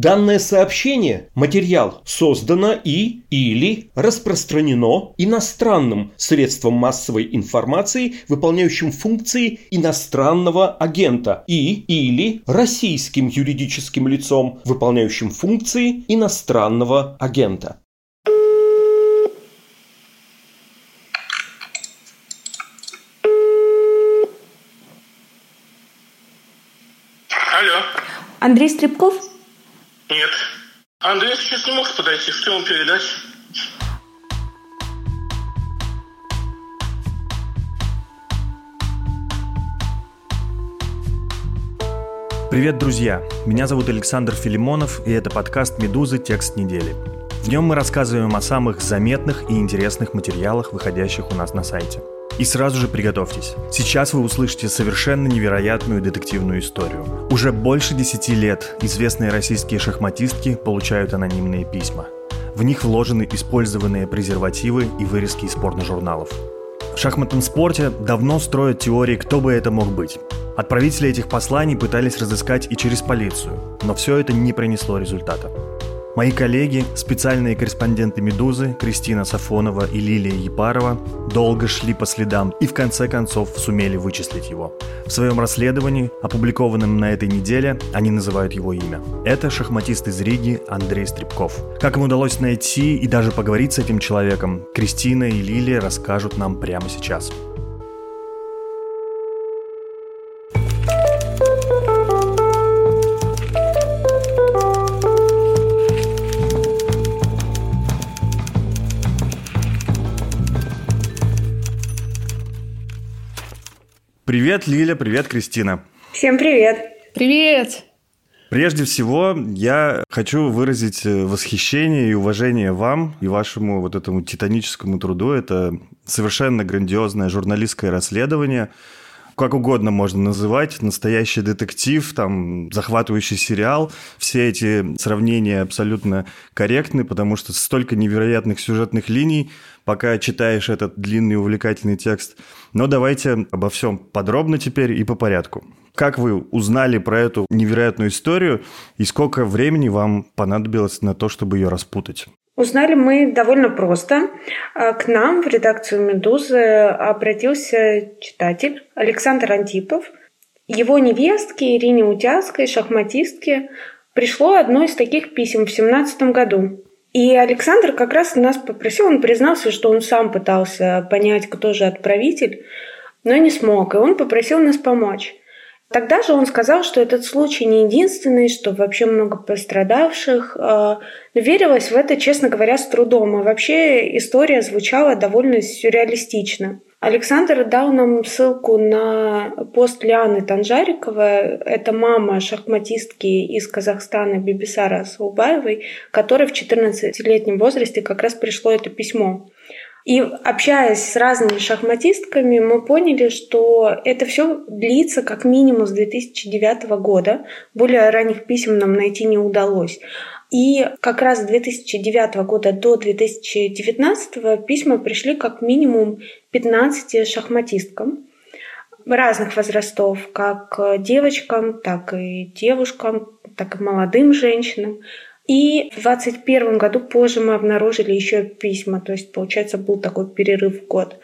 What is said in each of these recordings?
Данное сообщение, материал, создано и или распространено иностранным средством массовой информации, выполняющим функции иностранного агента и или российским юридическим лицом, выполняющим функции иностранного агента. Алло. Андрей Стребков? Нет. Андрей сейчас не может подойти. Что ему передать? Привет, друзья! Меня зовут Александр Филимонов, и это подкаст «Медузы. Текст недели». В нем мы рассказываем о самых заметных и интересных материалах, выходящих у нас на сайте. И сразу же приготовьтесь. Сейчас вы услышите совершенно невероятную детективную историю. Уже больше десяти лет известные российские шахматистки получают анонимные письма. В них вложены использованные презервативы и вырезки из порно-журналов. В шахматном спорте давно строят теории, кто бы это мог быть. Отправители этих посланий пытались разыскать и через полицию, но все это не принесло результата. Мои коллеги, специальные корреспонденты «Медузы» Кристина Сафонова и Лилия Епарова долго шли по следам и в конце концов сумели вычислить его. В своем расследовании, опубликованном на этой неделе, они называют его имя. Это шахматист из Риги Андрей Стребков. Как им удалось найти и даже поговорить с этим человеком, Кристина и Лилия расскажут нам прямо сейчас. Привет, Лиля, привет, Кристина. Всем привет. Привет. Прежде всего, я хочу выразить э, восхищение и уважение вам и вашему вот этому титаническому труду. Это совершенно грандиозное журналистское расследование, как угодно можно называть, настоящий детектив, там, захватывающий сериал. Все эти сравнения абсолютно корректны, потому что столько невероятных сюжетных линий, пока читаешь этот длинный увлекательный текст. Но давайте обо всем подробно теперь и по порядку. Как вы узнали про эту невероятную историю и сколько времени вам понадобилось на то, чтобы ее распутать? Узнали мы довольно просто. А, к нам в редакцию «Медузы» обратился читатель Александр Антипов. Его невестке Ирине Утяской, шахматистке, пришло одно из таких писем в 2017 году. И Александр как раз нас попросил, он признался, что он сам пытался понять, кто же отправитель, но не смог, и он попросил нас помочь. Тогда же он сказал, что этот случай не единственный, что вообще много пострадавших. А, верилось в это, честно говоря, с трудом. И вообще история звучала довольно сюрреалистично. Александр дал нам ссылку на пост Лианы Танжариковой. Это мама шахматистки из Казахстана Бибисара Саубаевой, которой в 14-летнем возрасте как раз пришло это письмо. И общаясь с разными шахматистками, мы поняли, что это все длится как минимум с 2009 года. Более ранних писем нам найти не удалось. И как раз с 2009 года до 2019 письма пришли как минимум 15 шахматисткам разных возрастов, как девочкам, так и девушкам, так и молодым женщинам. И в 2021 году позже мы обнаружили еще письма, то есть, получается, был такой перерыв в год.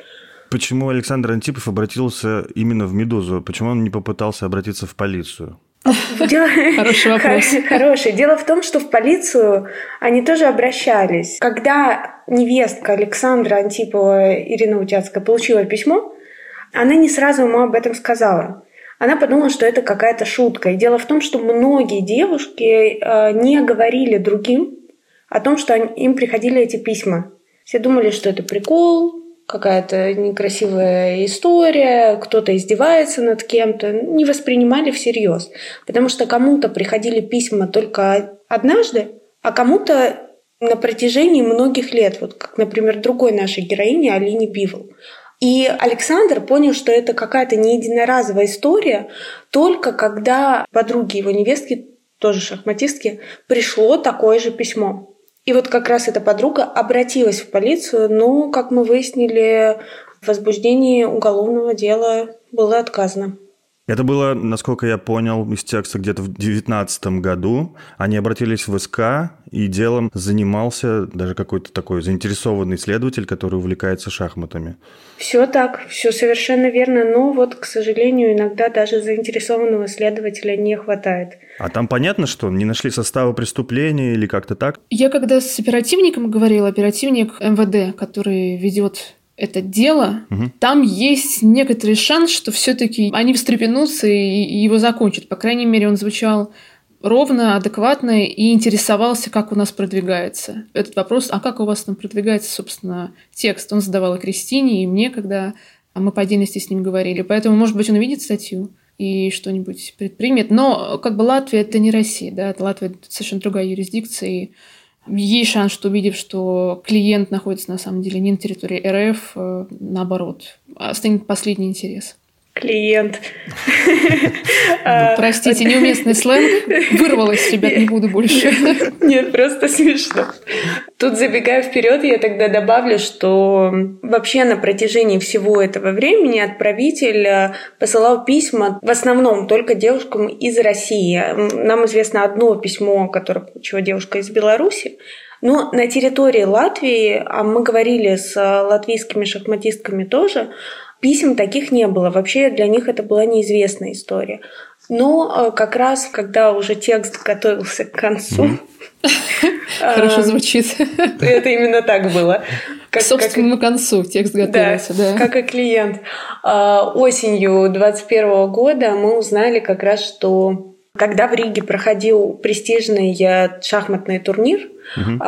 Почему Александр Антипов обратился именно в «Медузу»? Почему он не попытался обратиться в полицию? Хороший вопрос. Хороший. Дело в том, что в полицию они тоже обращались. Когда невестка Александра Антипова Ирина Утяцкая получила письмо, она не сразу ему об этом сказала. Она подумала, что это какая-то шутка. И дело в том, что многие девушки э, не говорили другим о том, что им приходили эти письма. Все думали, что это прикол, какая-то некрасивая история, кто-то издевается над кем-то, не воспринимали всерьез. Потому что кому-то приходили письма только однажды, а кому-то на протяжении многих лет, вот как, например, другой нашей героине Алине Бивол. И Александр понял, что это какая-то не единоразовая история, только когда подруге его невестки, тоже шахматистки, пришло такое же письмо. И вот как раз эта подруга обратилась в полицию, но, как мы выяснили, в возбуждении уголовного дела было отказано. Это было, насколько я понял, из текста где-то в 2019 году. Они обратились в СК, и делом занимался даже какой-то такой заинтересованный исследователь, который увлекается шахматами. Все так, все совершенно верно, но вот, к сожалению, иногда даже заинтересованного исследователя не хватает. А там понятно, что не нашли состава преступления или как-то так? Я когда с оперативником говорила, оперативник МВД, который ведет это дело, угу. там есть некоторый шанс, что все-таки они встрепенутся и его закончат. По крайней мере, он звучал ровно, адекватно и интересовался, как у нас продвигается этот вопрос. А как у вас там продвигается, собственно, текст? Он задавал и Кристине, и мне, когда мы по отдельности с ним говорили. Поэтому, может быть, он увидит статью и что-нибудь предпримет. Но как бы Латвия – это не Россия, да, Латвия – совершенно другая юрисдикция, и есть шанс, что увидев, что клиент находится на самом деле не на территории РФ, э, наоборот, останет последний интерес клиент. Ну, простите, неуместный сленг. Вырвалась, ребят, не буду больше. Нет, просто смешно. Тут забегая вперед, я тогда добавлю, что вообще на протяжении всего этого времени отправитель э, посылал письма в основном только девушкам из России. Нам известно одно письмо, которое получила девушка из Беларуси. Но на территории Латвии, а мы говорили с латвийскими шахматистками тоже, Писем таких не было. Вообще для них это была неизвестная история. Но э, как раз, когда уже текст готовился к концу... Хорошо звучит. Это именно так было. К собственному концу текст готовился, да. Как и клиент. А, осенью 2021 года мы узнали как раз, что когда в Риге проходил престижный э, шахматный турнир, угу.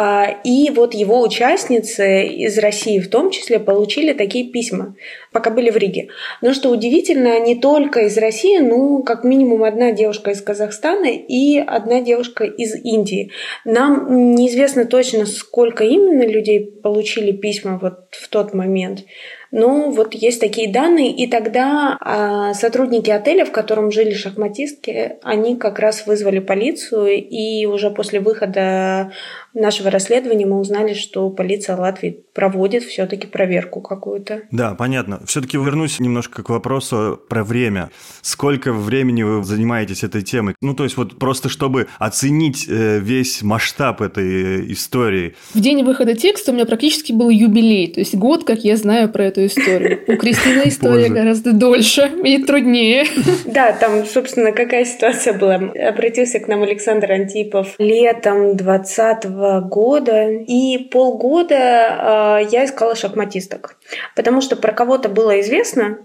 и вот его участницы из России в том числе получили такие письма, пока были в Риге. Но что удивительно, не только из России, ну, как минимум одна девушка из Казахстана и одна девушка из Индии. Нам неизвестно точно, сколько именно людей получили письма вот в тот момент. Ну, вот есть такие данные, и тогда а, сотрудники отеля, в котором жили шахматистки, они как раз вызвали полицию, и уже после выхода нашего расследования мы узнали, что полиция Латвии проводит все-таки проверку какую-то. Да, понятно. Все-таки вернусь немножко к вопросу про время. Сколько времени вы занимаетесь этой темой? Ну, то есть вот просто чтобы оценить э, весь масштаб этой э, истории. В день выхода текста у меня практически был юбилей, то есть год, как я знаю про эту историю. У Кристины история гораздо дольше и труднее. Да, там, собственно, какая ситуация была. Обратился к нам Александр Антипов летом 20 года, и полгода э, я искала шахматисток, потому что про кого-то было известно,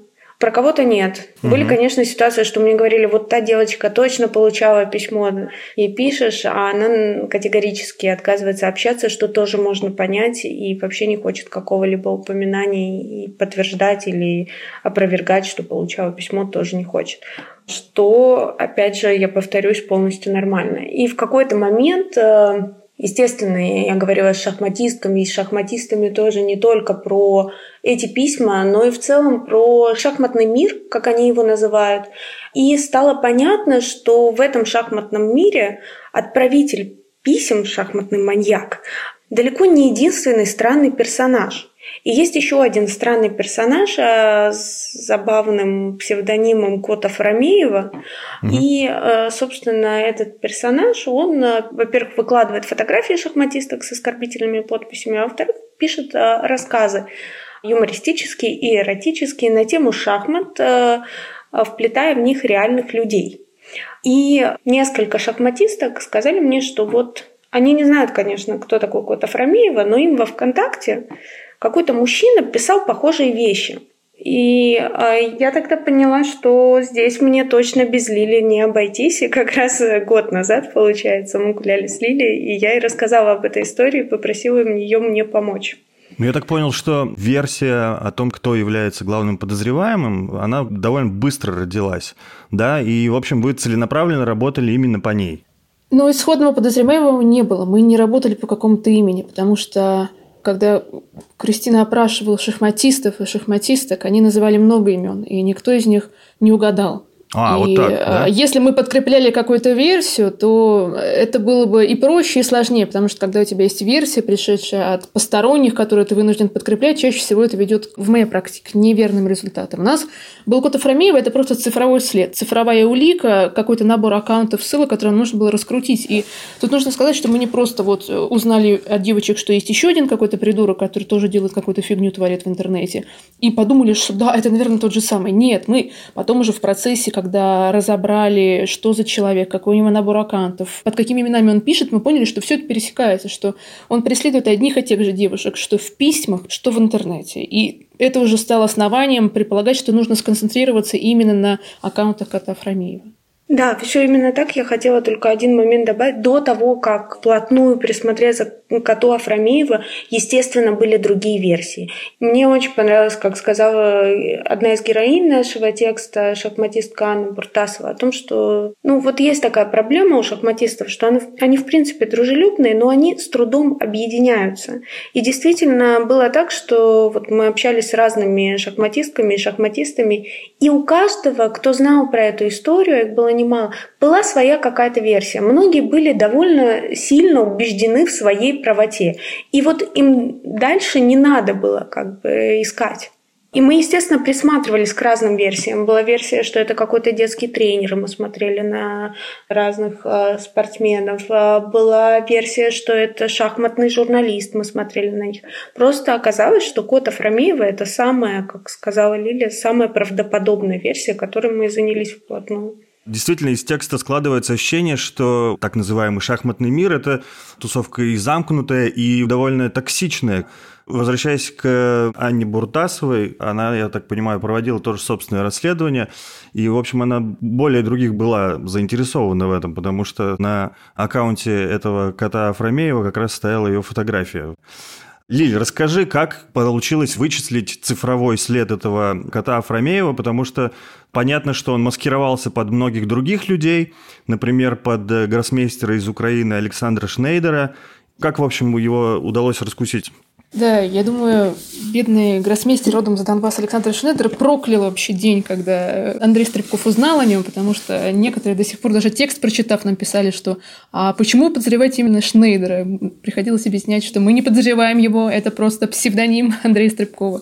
про кого-то нет. Угу. Были, конечно, ситуации, что мне говорили, вот та девочка точно получала письмо, и пишешь, а она категорически отказывается общаться, что тоже можно понять, и вообще не хочет какого-либо упоминания и подтверждать или опровергать, что получала письмо, тоже не хочет что, опять же, я повторюсь, полностью нормально. И в какой-то момент э, Естественно, я говорила с шахматистками, и с шахматистами тоже не только про эти письма, но и в целом про шахматный мир, как они его называют. И стало понятно, что в этом шахматном мире отправитель писем, шахматный маньяк, далеко не единственный странный персонаж – и есть еще один странный персонаж э, с забавным псевдонимом Кота Фарамеева. Угу. И, э, собственно, этот персонаж, он, э, во-первых, выкладывает фотографии шахматисток с оскорбительными подписями, а во-вторых, пишет рассказы юмористические и эротические на тему шахмат, вплетая в них реальных людей. И несколько шахматисток сказали мне, что вот они не знают, конечно, кто такой Кота Фрамеева, но им во ВКонтакте какой-то мужчина писал похожие вещи. И э, я тогда поняла, что здесь мне точно без Лили не обойтись. И как раз год назад, получается, мы гуляли с Лили, и я ей рассказала об этой истории, попросила ее мне помочь. Ну, я так понял, что версия о том, кто является главным подозреваемым, она довольно быстро родилась, да, и, в общем, вы целенаправленно работали именно по ней. Но исходного подозреваемого не было. Мы не работали по какому-то имени, потому что когда Кристина опрашивала шахматистов и шахматисток, они называли много имен, и никто из них не угадал. А, и вот так, да? если мы подкрепляли какую-то версию, то это было бы и проще, и сложнее, потому что когда у тебя есть версия, пришедшая от посторонних, которые ты вынужден подкреплять, чаще всего это ведет в моей практике к неверным результатам. У нас был код Афрамеева, это просто цифровой след, цифровая улика, какой-то набор аккаунтов, ссылок, которые нужно было раскрутить. И тут нужно сказать, что мы не просто вот узнали от девочек, что есть еще один какой-то придурок, который тоже делает какую-то фигню, творит в интернете, и подумали, что да, это, наверное, тот же самый. Нет, мы потом уже в процессе, когда разобрали, что за человек, какой у него набор аккаунтов, под какими именами он пишет, мы поняли, что все это пересекается, что он преследует одних и тех же девушек, что в письмах, что в интернете. И это уже стало основанием предполагать, что нужно сконцентрироваться именно на аккаунтах кота Фрамиева. Да, еще именно так я хотела только один момент добавить. До того, как плотную присмотреться к коту Афрамеева, естественно, были другие версии. Мне очень понравилось, как сказала одна из героинь нашего текста, шахматистка Анна Буртасова, о том, что ну вот есть такая проблема у шахматистов, что они, они в принципе дружелюбные, но они с трудом объединяются. И действительно было так, что вот мы общались с разными шахматистками и шахматистами, и у каждого, кто знал про эту историю, их было немало, была своя какая-то версия. Многие были довольно сильно убеждены в своей правоте. И вот им дальше не надо было как бы искать. И мы, естественно, присматривались к разным версиям. Была версия, что это какой-то детский тренер, мы смотрели на разных э, спортсменов. Э, была версия, что это шахматный журналист, мы смотрели на них. Просто оказалось, что код Афрамеева – это самая, как сказала Лилия, самая правдоподобная версия, которой мы занялись вплотную. Действительно, из текста складывается ощущение, что так называемый шахматный мир – это тусовка и замкнутая, и довольно токсичная. Возвращаясь к Анне Буртасовой, она, я так понимаю, проводила тоже собственное расследование, и, в общем, она более других была заинтересована в этом, потому что на аккаунте этого кота Афрамеева как раз стояла ее фотография. Лиль, расскажи, как получилось вычислить цифровой след этого кота Афрамеева, потому что понятно, что он маскировался под многих других людей, например, под э, гроссмейстера из Украины Александра Шнейдера. Как, в общем, его удалось раскусить? Да, я думаю, бедный гроссмейстер родом за Донбасс Александр Шнедер проклял вообще день, когда Андрей Стребков узнал о нем, потому что некоторые до сих пор даже текст прочитав нам писали, что «А почему подозреваете именно Шнейдера?» Приходилось объяснять, что мы не подозреваем его, это просто псевдоним Андрея Стребкова.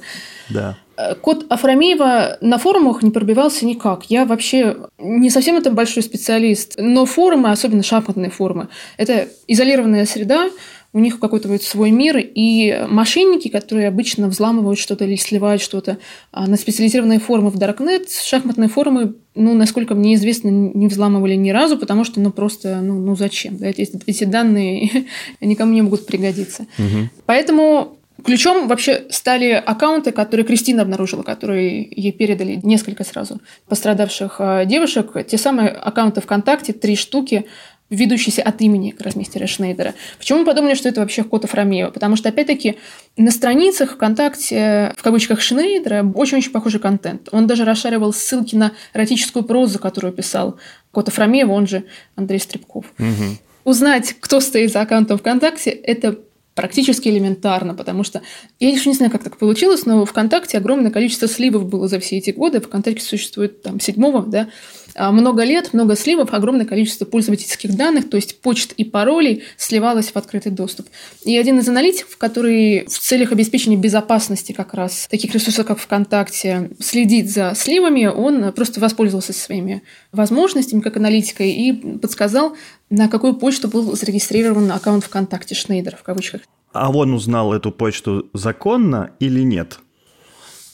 Да. Код Афрамеева на форумах не пробивался никак. Я вообще не совсем это большой специалист, но форумы, особенно шахматные форумы, это изолированная среда, у них какой-то вот свой мир, и мошенники, которые обычно взламывают что-то или сливают что-то а, на специализированные форумы в Darknet, шахматные форумы, ну, насколько мне известно, не взламывали ни разу, потому что, ну, просто, ну, ну зачем? Да? Эти, эти данные никому не могут пригодиться. Угу. Поэтому Ключом вообще стали аккаунты, которые Кристина обнаружила, которые ей передали несколько сразу пострадавших а, девушек. Те самые аккаунты ВКонтакте, три штуки, ведущийся от имени гроссмейстера Шнейдера. Почему мы подумали, что это вообще Котов Ромео? Потому что, опять-таки, на страницах ВКонтакте, в кавычках Шнейдера, очень-очень похожий контент. Он даже расшаривал ссылки на эротическую прозу, которую писал Котов Ромео, он же Андрей Стребков. Угу. Узнать, кто стоит за аккаунтом ВКонтакте, это практически элементарно, потому что я еще не знаю, как так получилось, но ВКонтакте огромное количество сливов было за все эти годы. ВКонтакте существует там седьмого, да, а много лет, много сливов, огромное количество пользовательских данных, то есть почт и паролей сливалось в открытый доступ. И один из аналитиков, который в целях обеспечения безопасности как раз таких ресурсов, как ВКонтакте, следит за сливами, он просто воспользовался своими возможностями как аналитика и подсказал, на какую почту был зарегистрирован аккаунт ВКонтакте Шнейдер в кавычках. А он узнал эту почту законно или нет?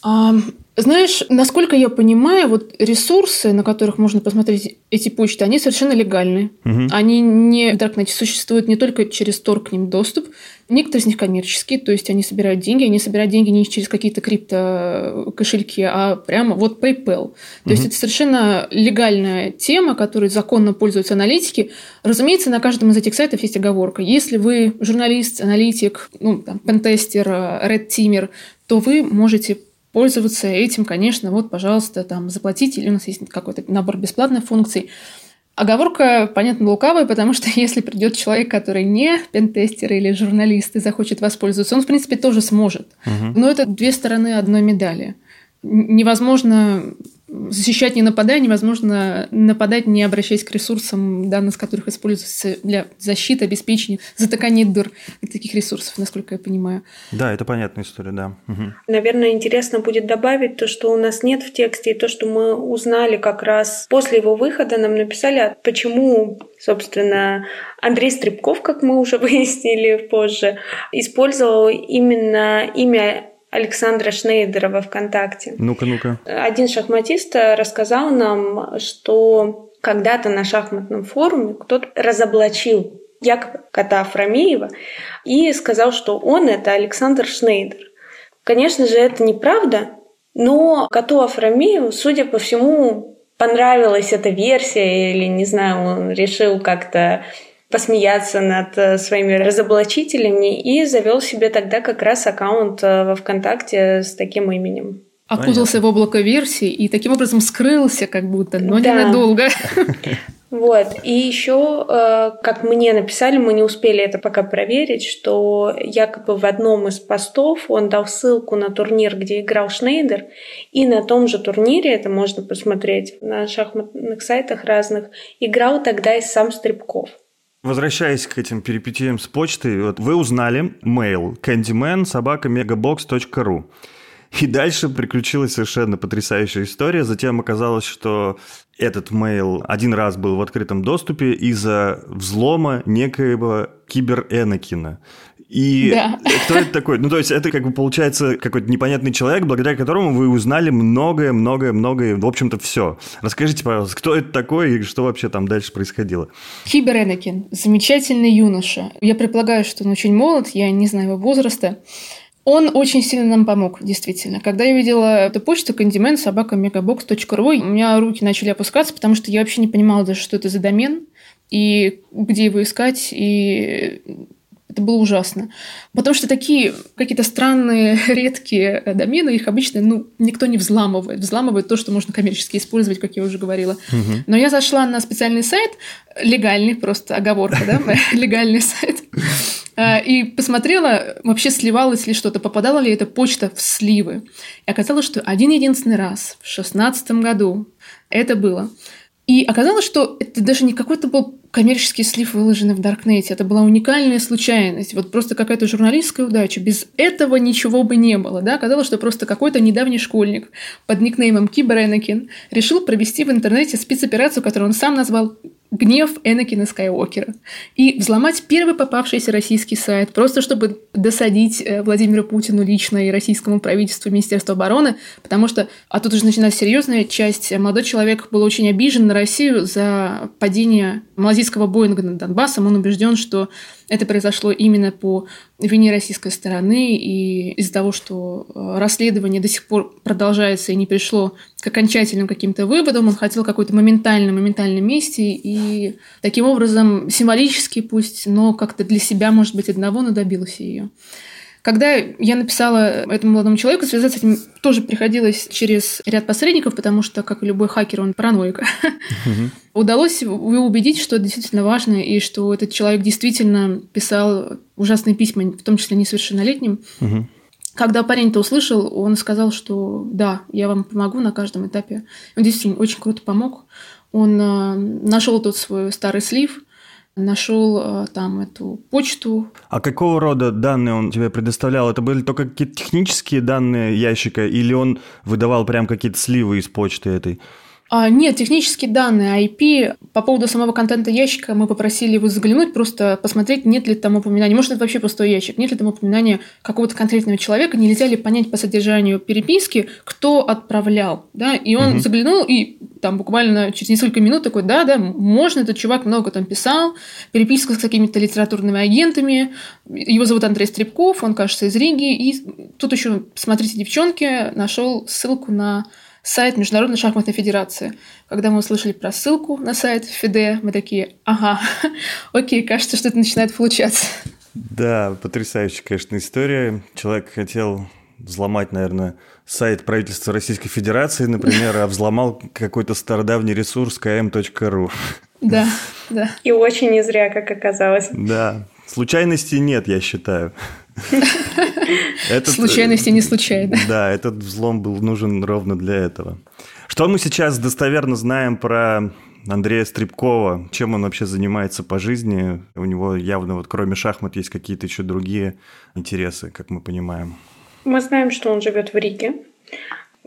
А, знаешь, насколько я понимаю, вот ресурсы, на которых можно посмотреть эти почты, они совершенно легальны. Угу. Они не в Даркнете существуют не только через Тор к ним доступ, некоторые из них коммерческие, то есть они собирают деньги, они собирают деньги не через какие-то крипто кошельки, а прямо вот PayPal. То угу. есть это совершенно легальная тема, которой законно пользуются аналитики. Разумеется, на каждом из этих сайтов есть оговорка. Если вы журналист, аналитик, ну, там, пентестер, red teamer, то вы можете пользоваться этим, конечно, вот, пожалуйста, там, заплатите, или у нас есть какой-то набор бесплатных функций. Оговорка, понятно, лукавая, потому что если придет человек, который не пентестер или журналист и захочет воспользоваться, он, в принципе, тоже сможет. Угу. Но это две стороны одной медали. Невозможно защищать не нападая, невозможно нападать, не обращаясь к ресурсам, данные с которых используются для защиты, обеспечения, затыкания дыр таких ресурсов, насколько я понимаю. Да, это понятная история, да. Угу. Наверное, интересно будет добавить то, что у нас нет в тексте, и то, что мы узнали как раз после его выхода, нам написали, почему, собственно, Андрей Стрибков, как мы уже выяснили позже, использовал именно имя Александра Шнейдера во ВКонтакте. Ну-ка, ну-ка. Один шахматист рассказал нам, что когда-то на шахматном форуме кто-то разоблачил якобы кота Фрамеева и сказал, что он это Александр Шнейдер. Конечно же, это неправда, но коту Афрамееву, судя по всему, понравилась эта версия или, не знаю, он решил как-то посмеяться над э, своими разоблачителями и завел себе тогда как раз аккаунт э, во ВКонтакте с таким именем. Окутался Понятно. в облако версий и таким образом скрылся как будто, но да. ненадолго. Вот. И еще, э, как мне написали, мы не успели это пока проверить, что якобы в одном из постов он дал ссылку на турнир, где играл Шнейдер, и на том же турнире, это можно посмотреть на шахматных сайтах разных, играл тогда и сам Стрибков. Возвращаясь к этим перипетиям с почтой, вот вы узнали mail candyman собака megabox.ru. И дальше приключилась совершенно потрясающая история. Затем оказалось, что этот mail один раз был в открытом доступе из-за взлома некоего кибер-Энакина. И да. кто это такой? Ну, то есть, это как бы получается какой-то непонятный человек, благодаря которому вы узнали многое, многое, многое, в общем-то, все. Расскажите, пожалуйста, кто это такой и что вообще там дальше происходило? Кибер Энакин, замечательный юноша. Я предполагаю, что он очень молод, я не знаю его возраста. Он очень сильно нам помог, действительно. Когда я видела эту почту condiment собака megabox.ru, у меня руки начали опускаться, потому что я вообще не понимала даже, что это за домен и где его искать, и это было ужасно. Потому что такие какие-то странные, редкие домены, их обычно ну, никто не взламывает. Взламывает то, что можно коммерчески использовать, как я уже говорила. Угу. Но я зашла на специальный сайт, легальный, просто оговорка, да, легальный сайт, а, и посмотрела, вообще сливалось ли что-то, попадала ли эта почта в сливы. И оказалось, что один единственный раз в шестнадцатом году это было. И оказалось, что это даже не какой-то был коммерческий слив, выложенный в Даркнете. Это была уникальная случайность, вот просто какая-то журналистская удача. Без этого ничего бы не было. Да? Оказалось, что просто какой-то недавний школьник под никнеймом Кибер решил провести в интернете спецоперацию, которую он сам назвал гнев Энакина Скайуокера. И взломать первый попавшийся российский сайт, просто чтобы досадить э, Владимиру Путину лично и российскому правительству, Министерству обороны, потому что, а тут уже начинается серьезная часть, молодой человек был очень обижен на Россию за падение малазийского Боинга над Донбассом, он убежден, что это произошло именно по вине российской стороны, и из-за того, что э, расследование до сих пор продолжается и не пришло к окончательным каким-то выводам, он хотел какой-то моментальной, моментальной мести, и таким образом символически пусть, но как-то для себя, может быть, одного, но добился ее. Когда я написала этому молодому человеку, связаться с этим тоже приходилось через ряд посредников, потому что, как и любой хакер, он параноик. Удалось его убедить, что это действительно важно, и что этот человек действительно писал ужасные письма, в том числе несовершеннолетним. Когда парень это услышал, он сказал, что да, я вам помогу на каждом этапе. Он действительно очень круто помог. Он э, нашел тот свой старый слив, нашел э, там эту почту. А какого рода данные он тебе предоставлял? Это были только какие-то технические данные ящика или он выдавал прям какие-то сливы из почты этой? А, нет, технические данные IP. По поводу самого контента ящика мы попросили его заглянуть, просто посмотреть, нет ли там упоминания. Может, это вообще пустой ящик, нет ли там упоминания какого-то конкретного человека, нельзя ли понять по содержанию переписки, кто отправлял. Да? И он угу. заглянул, и там буквально через несколько минут такой, да, да, можно, этот чувак много там писал, переписка с какими-то литературными агентами, его зовут Андрей Стребков, он, кажется, из Риги, и тут еще, смотрите, девчонки, нашел ссылку на сайт Международной шахматной федерации. Когда мы услышали про ссылку на сайт ФИДЕ, мы такие, ага, окей, кажется, что это начинает получаться. Да, потрясающая, конечно, история. Человек хотел взломать, наверное, сайт правительства Российской Федерации, например, а взломал какой-то стародавний ресурс km.ru. Да, да. И очень не зря, как оказалось. Да. Случайностей нет, я считаю. Этот, Случайности не случайно. Да, этот взлом был нужен ровно для этого. Что мы сейчас достоверно знаем про Андрея Стребкова? Чем он вообще занимается по жизни? У него явно вот кроме шахмат есть какие-то еще другие интересы, как мы понимаем. Мы знаем, что он живет в Риге.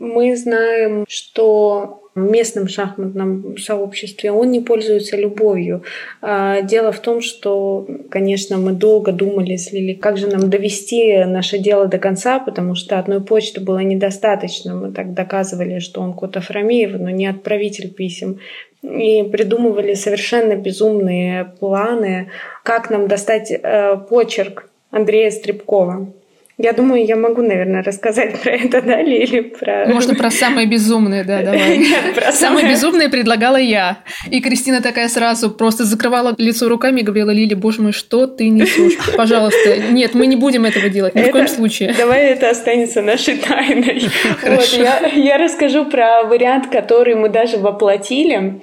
Мы знаем, что в местном шахматном сообществе он не пользуется любовью. А, дело в том, что, конечно, мы долго думали с как же нам довести наше дело до конца, потому что одной почты было недостаточно. Мы так доказывали, что он Кот Афрамиев, но не отправитель писем. И придумывали совершенно безумные планы, как нам достать э, почерк Андрея Стребкова. Я думаю, я могу, наверное, рассказать про это далее или про... Можно про самое безумное, да, давай. Самое безумное предлагала я. И Кристина такая сразу просто закрывала лицо руками и говорила, Лили, боже мой, что ты несешь? Пожалуйста, нет, мы не будем этого делать, ни в коем случае. Давай это останется нашей тайной. Я расскажу про вариант, который мы даже воплотили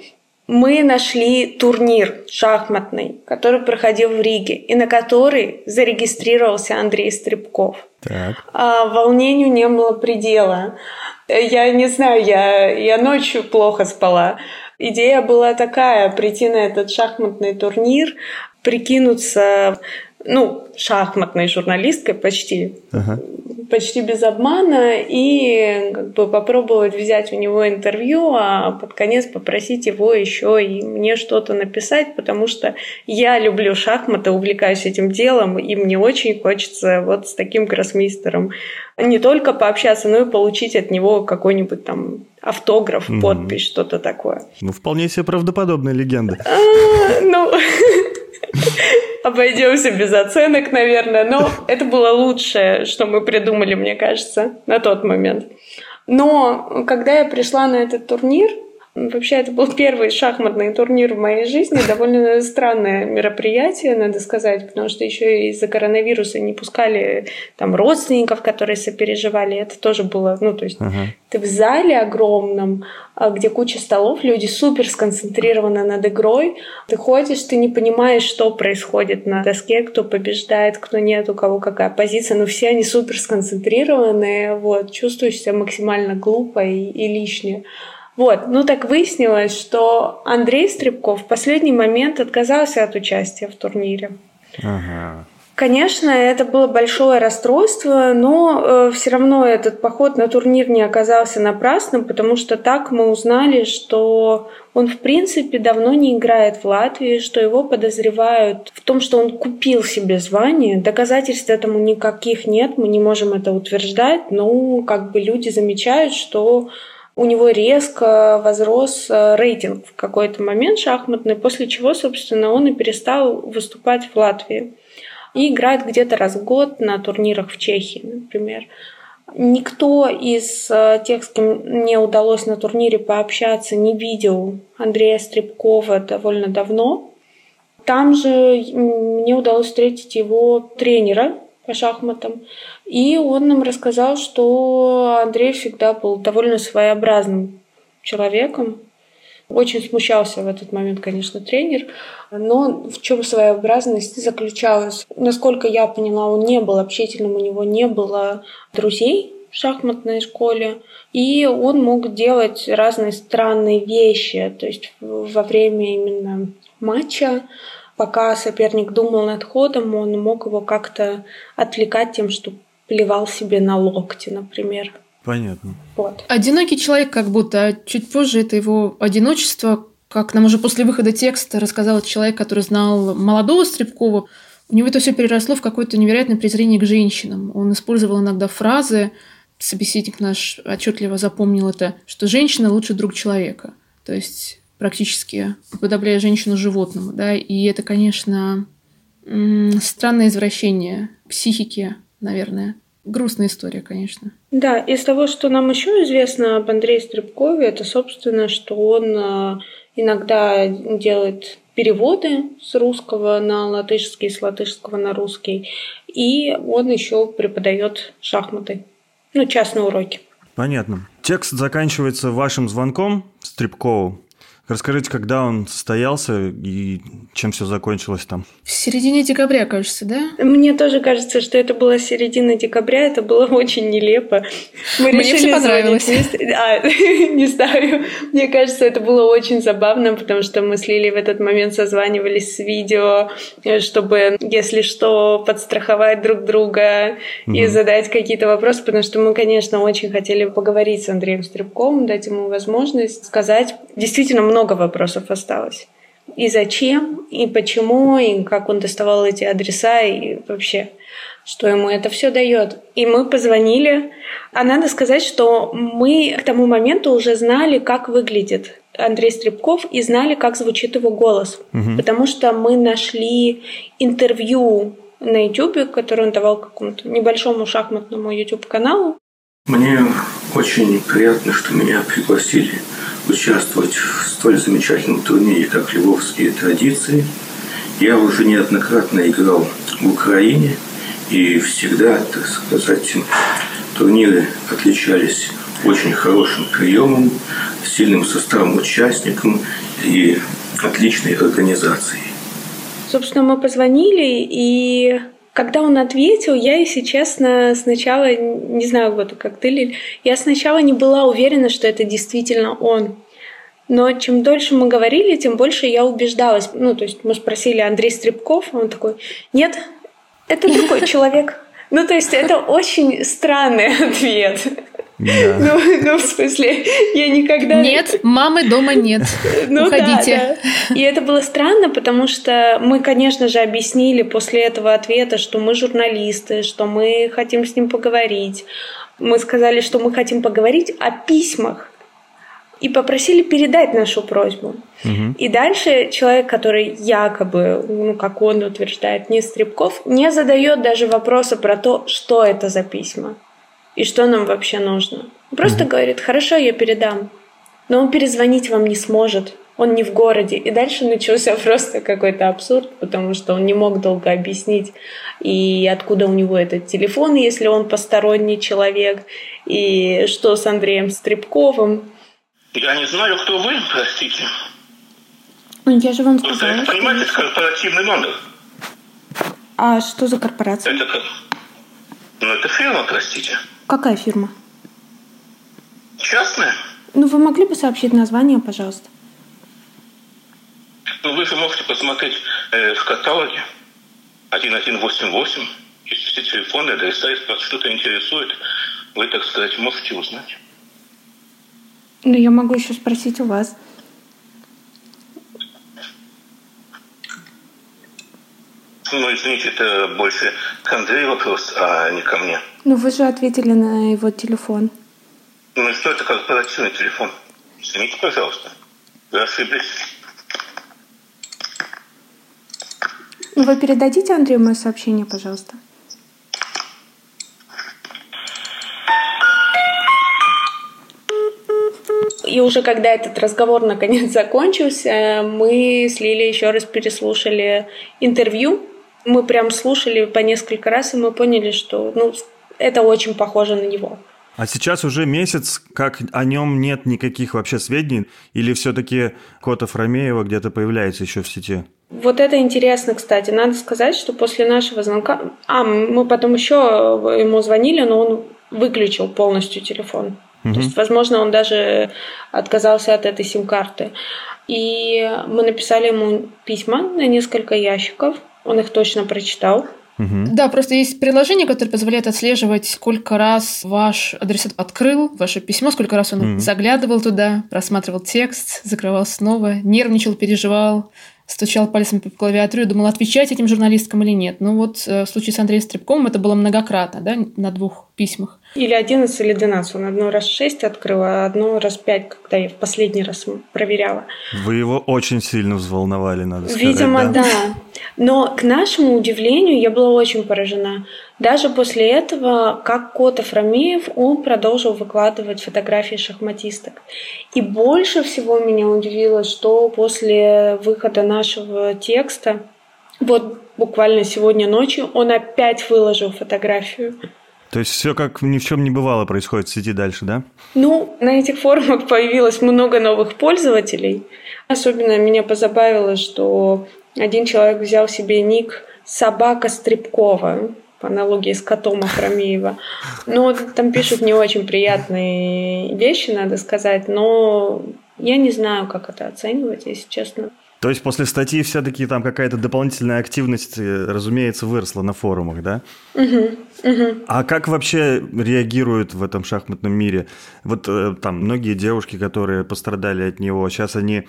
мы нашли турнир шахматный, который проходил в Риге, и на который зарегистрировался Андрей Стребков. Так. А, волнению не было предела. Я не знаю, я, я ночью плохо спала. Идея была такая, прийти на этот шахматный турнир, прикинуться ну, шахматной журналисткой почти, ага. Почти без обмана, и как бы попробовать взять у него интервью, а под конец попросить его еще и мне что-то написать, потому что я люблю шахматы, увлекаюсь этим делом, и мне очень хочется вот с таким гроссмейстером не только пообщаться, но и получить от него какой-нибудь там автограф, mm-hmm. подпись, что-то такое. Ну, вполне себе правдоподобная легенда. А, ну, обойдемся без оценок, наверное. Но это было лучшее, что мы придумали, мне кажется, на тот момент. Но когда я пришла на этот турнир, Вообще, это был первый шахматный турнир в моей жизни. Довольно странное мероприятие, надо сказать, потому что еще из-за коронавируса не пускали там родственников, которые сопереживали. Это тоже было, ну, то есть uh-huh. ты в зале огромном, а, где куча столов, люди супер сконцентрированы над игрой. Ты ходишь, ты не понимаешь, что происходит на доске, кто побеждает, кто нет, у кого какая позиция, но все они супер сконцентрированы, вот, чувствуешь себя максимально глупо и, и лишнее. Вот, ну так выяснилось, что Андрей Стребков в последний момент отказался от участия в турнире. Ага. Конечно, это было большое расстройство, но э, все равно этот поход на турнир не оказался напрасным, потому что так мы узнали, что он в принципе давно не играет в Латвии, что его подозревают в том, что он купил себе звание. Доказательств этому никаких нет, мы не можем это утверждать, но как бы люди замечают, что у него резко возрос э, рейтинг в какой-то момент шахматный, после чего, собственно, он и перестал выступать в Латвии. И играет где-то раз в год на турнирах в Чехии, например. Никто из э, тех, с кем мне удалось на турнире пообщаться, не видел Андрея Стребкова довольно давно. Там же мне удалось встретить его тренера по шахматам. И он нам рассказал, что Андрей всегда был довольно своеобразным человеком. Очень смущался в этот момент, конечно, тренер. Но в чем своеобразность заключалась? Насколько я поняла, он не был общительным, у него не было друзей в шахматной школе. И он мог делать разные странные вещи. То есть во время именно матча пока соперник думал над ходом, он мог его как-то отвлекать тем, что плевал себе на локти, например. Понятно. Вот. Одинокий человек как будто, а чуть позже это его одиночество, как нам уже после выхода текста рассказал человек, который знал молодого Стребкова, у него это все переросло в какое-то невероятное презрение к женщинам. Он использовал иногда фразы, собеседник наш отчетливо запомнил это, что женщина лучше друг человека. То есть практически уподобляя женщину животному. Да? И это, конечно, странное извращение психики наверное. Грустная история, конечно. Да, из того, что нам еще известно об Андрее Стребкове, это, собственно, что он э, иногда делает переводы с русского на латышский, с латышского на русский, и он еще преподает шахматы, ну, частные уроки. Понятно. Текст заканчивается вашим звонком Стребкову, Расскажите, когда он состоялся и чем все закончилось там? В середине декабря, кажется, да? Мне тоже кажется, что это была середина декабря, это было очень нелепо. Мы Мне все понравилось. А, не знаю. Мне кажется, это было очень забавно, потому что мы с Лилей в этот момент созванивались с видео, чтобы, если что, подстраховать друг друга угу. и задать какие-то вопросы, потому что мы, конечно, очень хотели поговорить с Андреем Стребковым, дать ему возможность сказать действительно много много вопросов осталось. И зачем, и почему, и как он доставал эти адреса, и вообще, что ему это все дает. И мы позвонили. А надо сказать, что мы к тому моменту уже знали, как выглядит Андрей Стребков и знали, как звучит его голос. Угу. Потому что мы нашли интервью на YouTube, которое он давал какому-то небольшому шахматному YouTube-каналу. Мне очень приятно, что меня пригласили участвовать в столь замечательном турнире, как «Львовские традиции». Я уже неоднократно играл в Украине, и всегда, так сказать, турниры отличались очень хорошим приемом, сильным составом участников и отличной организацией. Собственно, мы позвонили, и когда он ответил, я, если честно, сначала, не знаю, вот как ты, Лиль, я сначала не была уверена, что это действительно он. Но чем дольше мы говорили, тем больше я убеждалась. Ну, то есть мы спросили Андрей Стребков, он такой, нет, это другой человек. Ну, то есть это очень странный ответ. Да. Ну, ну, в смысле, я никогда... Нет, мамы дома нет. Ну, Уходите. Да, да. И это было странно, потому что мы, конечно же, объяснили после этого ответа, что мы журналисты, что мы хотим с ним поговорить. Мы сказали, что мы хотим поговорить о письмах, и попросили передать нашу просьбу. Угу. И дальше человек, который якобы, ну, как он утверждает, не Стребков, не задает даже вопроса про то, что это за письма и что нам вообще нужно. Просто угу. говорит, хорошо, я передам, но он перезвонить вам не сможет, он не в городе. И дальше начался просто какой-то абсурд, потому что он не мог долго объяснить, и откуда у него этот телефон, если он посторонний человек, и что с Андреем Стребковым. Я не знаю, кто вы, простите. Ну, я же вам сказала. Вы понимаете, это корпоративный номер. А что за корпорация? Это как... Ну, это фирма, простите. Какая фирма? Частная. Ну, вы могли бы сообщить название, пожалуйста? Ну, вы же можете посмотреть э, в каталоге 1188. Есть все телефоны, адреса, если вас что-то интересует, вы, так сказать, можете узнать. Ну, я могу еще спросить у вас. Ну, извините, это больше к Андрею вопрос, а не ко мне. Ну, вы же ответили на его телефон. Ну, что это корпоративный телефон? Извините, пожалуйста. Вы ошиблись. Ну, вы передадите Андрею мое сообщение, пожалуйста? И уже когда этот разговор наконец закончился, мы с Лилей еще раз переслушали интервью. Мы прям слушали по несколько раз, и мы поняли, что ну, это очень похоже на него. А сейчас уже месяц, как о нем нет никаких вообще сведений, или все-таки Котов Ромеева где-то появляется еще в сети? Вот это интересно, кстати. Надо сказать, что после нашего звонка... А, мы потом еще ему звонили, но он выключил полностью телефон. Угу. То есть, возможно, он даже отказался от этой сим-карты. И мы написали ему письма на несколько ящиков. Он их точно прочитал. Угу. Да, просто есть приложение, которое позволяет отслеживать, сколько раз ваш адресат открыл ваше письмо, сколько раз он угу. заглядывал туда, просматривал текст, закрывал снова, нервничал, переживал, стучал пальцем по клавиатуре, думал, отвечать этим журналисткам или нет. Ну вот э, в случае с Андреем Стребковым это было многократно, да, на двух письмах. Или 11, или 12. Он одно раз 6 открыл, а одно раз 5, когда я в последний раз проверяла. Вы его очень сильно взволновали, надо сказать. Видимо, да. да. Но к нашему удивлению я была очень поражена. Даже после этого, как Котов Ромеев, он продолжил выкладывать фотографии шахматисток. И больше всего меня удивило, что после выхода нашего текста, вот буквально сегодня ночью, он опять выложил фотографию То есть все как ни в чем не бывало происходит в сети дальше, да? Ну, на этих форумах появилось много новых пользователей. Особенно меня позабавило, что один человек взял себе ник «Собака Стребкова» по аналогии с котом Ахрамеева. Ну, там пишут не очень приятные вещи, надо сказать, но я не знаю, как это оценивать, если честно. То есть после статьи все-таки там какая-то дополнительная активность, э, разумеется, выросла на форумах, да? Угу, угу. А как вообще реагируют в этом шахматном мире? Вот э, там многие девушки, которые пострадали от него, сейчас они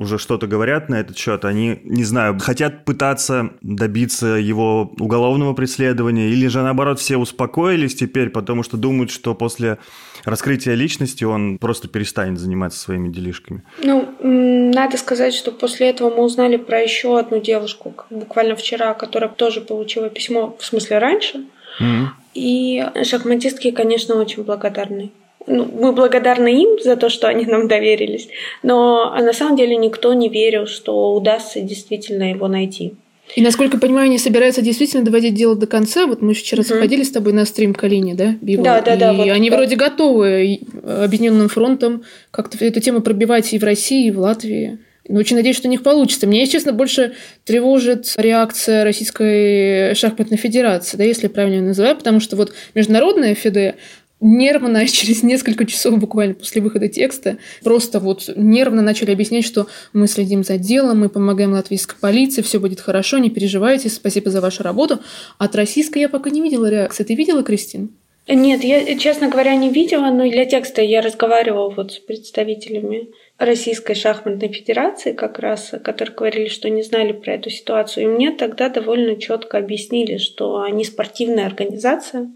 уже что-то говорят на этот счет, они, не знаю, хотят пытаться добиться его уголовного преследования, или же наоборот все успокоились теперь, потому что думают, что после раскрытия личности он просто перестанет заниматься своими делишками. Ну, надо сказать, что после этого мы узнали про еще одну девушку, буквально вчера, которая тоже получила письмо, в смысле раньше. Mm-hmm. И шахматистки, конечно, очень благодарны ну, мы благодарны им за то, что они нам доверились, но а на самом деле никто не верил, что удастся действительно его найти. И, насколько я понимаю, они собираются действительно доводить дело до конца. Вот мы вчера заходили с тобой на стрим Калини, да, Бигл? Да, да, да. И вот, они да. вроде готовы объединенным фронтом как-то эту тему пробивать и в России, и в Латвии. Но очень надеюсь, что у них получится. Меня, если честно, больше тревожит реакция Российской шахматной федерации, да, если правильно называю, потому что вот международная ФИДЕ, нервно, через несколько часов буквально после выхода текста, просто вот нервно начали объяснять, что мы следим за делом, мы помогаем латвийской полиции, все будет хорошо, не переживайте, спасибо за вашу работу. От российской я пока не видела реакции. Ты видела, Кристин? Нет, я, честно говоря, не видела, но для текста я разговаривала вот с представителями Российской шахматной федерации как раз, которые говорили, что не знали про эту ситуацию. И мне тогда довольно четко объяснили, что они спортивная организация,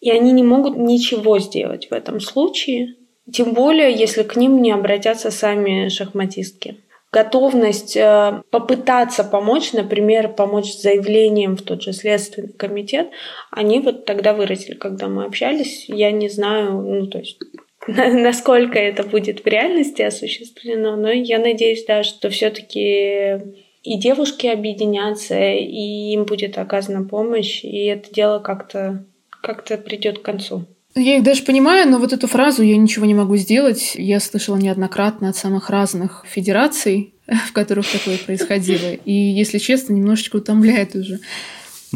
и они не могут ничего сделать в этом случае, тем более, если к ним не обратятся сами шахматистки. Готовность э, попытаться помочь, например, помочь с заявлением в тот же Следственный комитет, они вот тогда выразили, когда мы общались. Я не знаю, ну, то есть насколько это будет в реальности осуществлено, но я надеюсь, да, что все-таки и девушки объединятся, и им будет оказана помощь, и это дело как-то как-то придет к концу. Я их даже понимаю, но вот эту фразу «я ничего не могу сделать» я слышала неоднократно от самых разных федераций, в которых такое происходило. И, если честно, немножечко утомляет уже.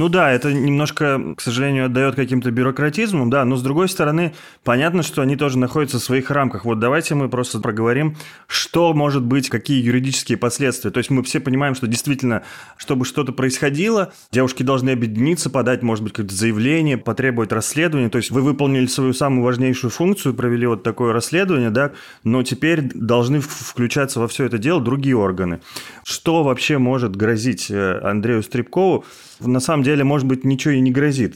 Ну да, это немножко, к сожалению, отдает каким-то бюрократизмом, да, но с другой стороны, понятно, что они тоже находятся в своих рамках. Вот давайте мы просто проговорим, что может быть, какие юридические последствия. То есть мы все понимаем, что действительно, чтобы что-то происходило, девушки должны объединиться, подать, может быть, какое-то заявление, потребовать расследования. То есть вы выполнили свою самую важнейшую функцию, провели вот такое расследование, да, но теперь должны включаться во все это дело другие органы. Что вообще может грозить э, Андрею Стребкову? На самом деле, может быть, ничего и не грозит.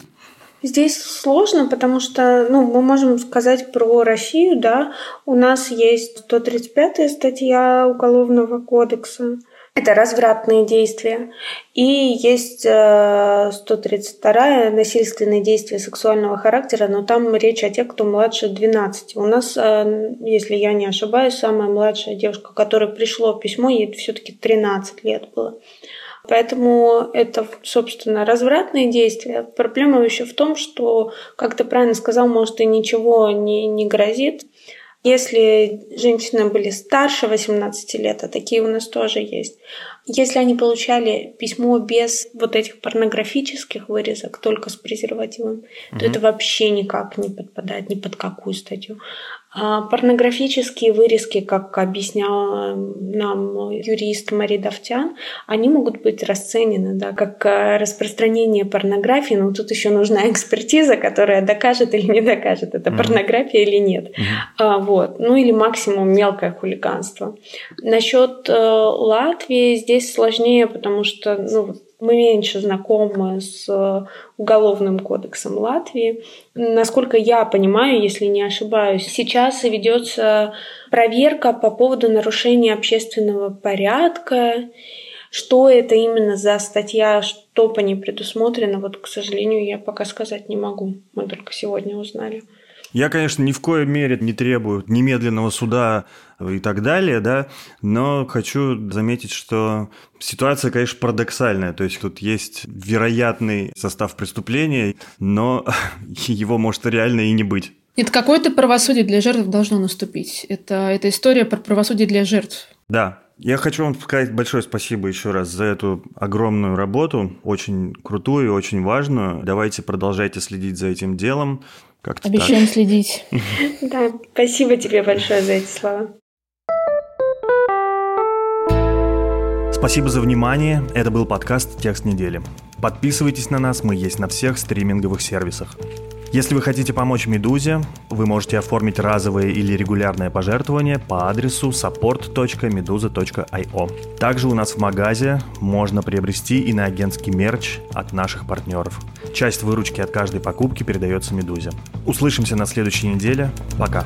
Здесь сложно, потому что ну, мы можем сказать про Россию, да, у нас есть 135-я статья Уголовного кодекса, это развратные действия. И есть 132-я э, насильственные действия сексуального характера, но там речь о тех, кто младше 12. У нас, э, если я не ошибаюсь, самая младшая девушка, которой пришло письмо, ей все-таки 13 лет было. Поэтому это, собственно, развратные действия. Проблема еще в том, что, как ты правильно сказал, может и ничего не, не грозит. Если женщины были старше 18 лет, а такие у нас тоже есть, если они получали письмо без вот этих порнографических вырезок, только с презервативом, угу. то это вообще никак не подпадает ни под какую статью. А порнографические вырезки, как объяснял нам юрист Мари Давтян, они могут быть расценены да, как э, распространение порнографии, но тут еще нужна экспертиза, которая докажет или не докажет, это mm-hmm. порнография или нет. Mm-hmm. А, вот. Ну или максимум мелкое хулиганство. Насчет э, Латвии здесь сложнее, потому что ну, мы меньше знакомы с э, Уголовным кодексом Латвии. Насколько я понимаю, если не ошибаюсь, сейчас ведется проверка по поводу нарушения общественного порядка. Что это именно за статья, что по ней предусмотрено, вот, к сожалению, я пока сказать не могу. Мы только сегодня узнали. Я, конечно, ни в коей мере не требую немедленного суда и так далее, да, но хочу заметить, что ситуация, конечно, парадоксальная. То есть тут есть вероятный состав преступления, но его может реально и не быть. Нет, какое-то правосудие для жертв должно наступить. Это, это история про правосудие для жертв. Да, я хочу вам сказать большое спасибо еще раз за эту огромную работу, очень крутую и очень важную. Давайте продолжайте следить за этим делом. Как-то Обещаем так. следить. Да, спасибо тебе большое за эти слова. Спасибо за внимание. Это был подкаст «Текст недели». Подписывайтесь на нас, мы есть на всех стриминговых сервисах. Если вы хотите помочь «Медузе», вы можете оформить разовое или регулярное пожертвование по адресу support.meduza.io. Также у нас в магазе можно приобрести иноагентский мерч от наших партнеров. Часть выручки от каждой покупки передается «Медузе». Услышимся на следующей неделе. Пока.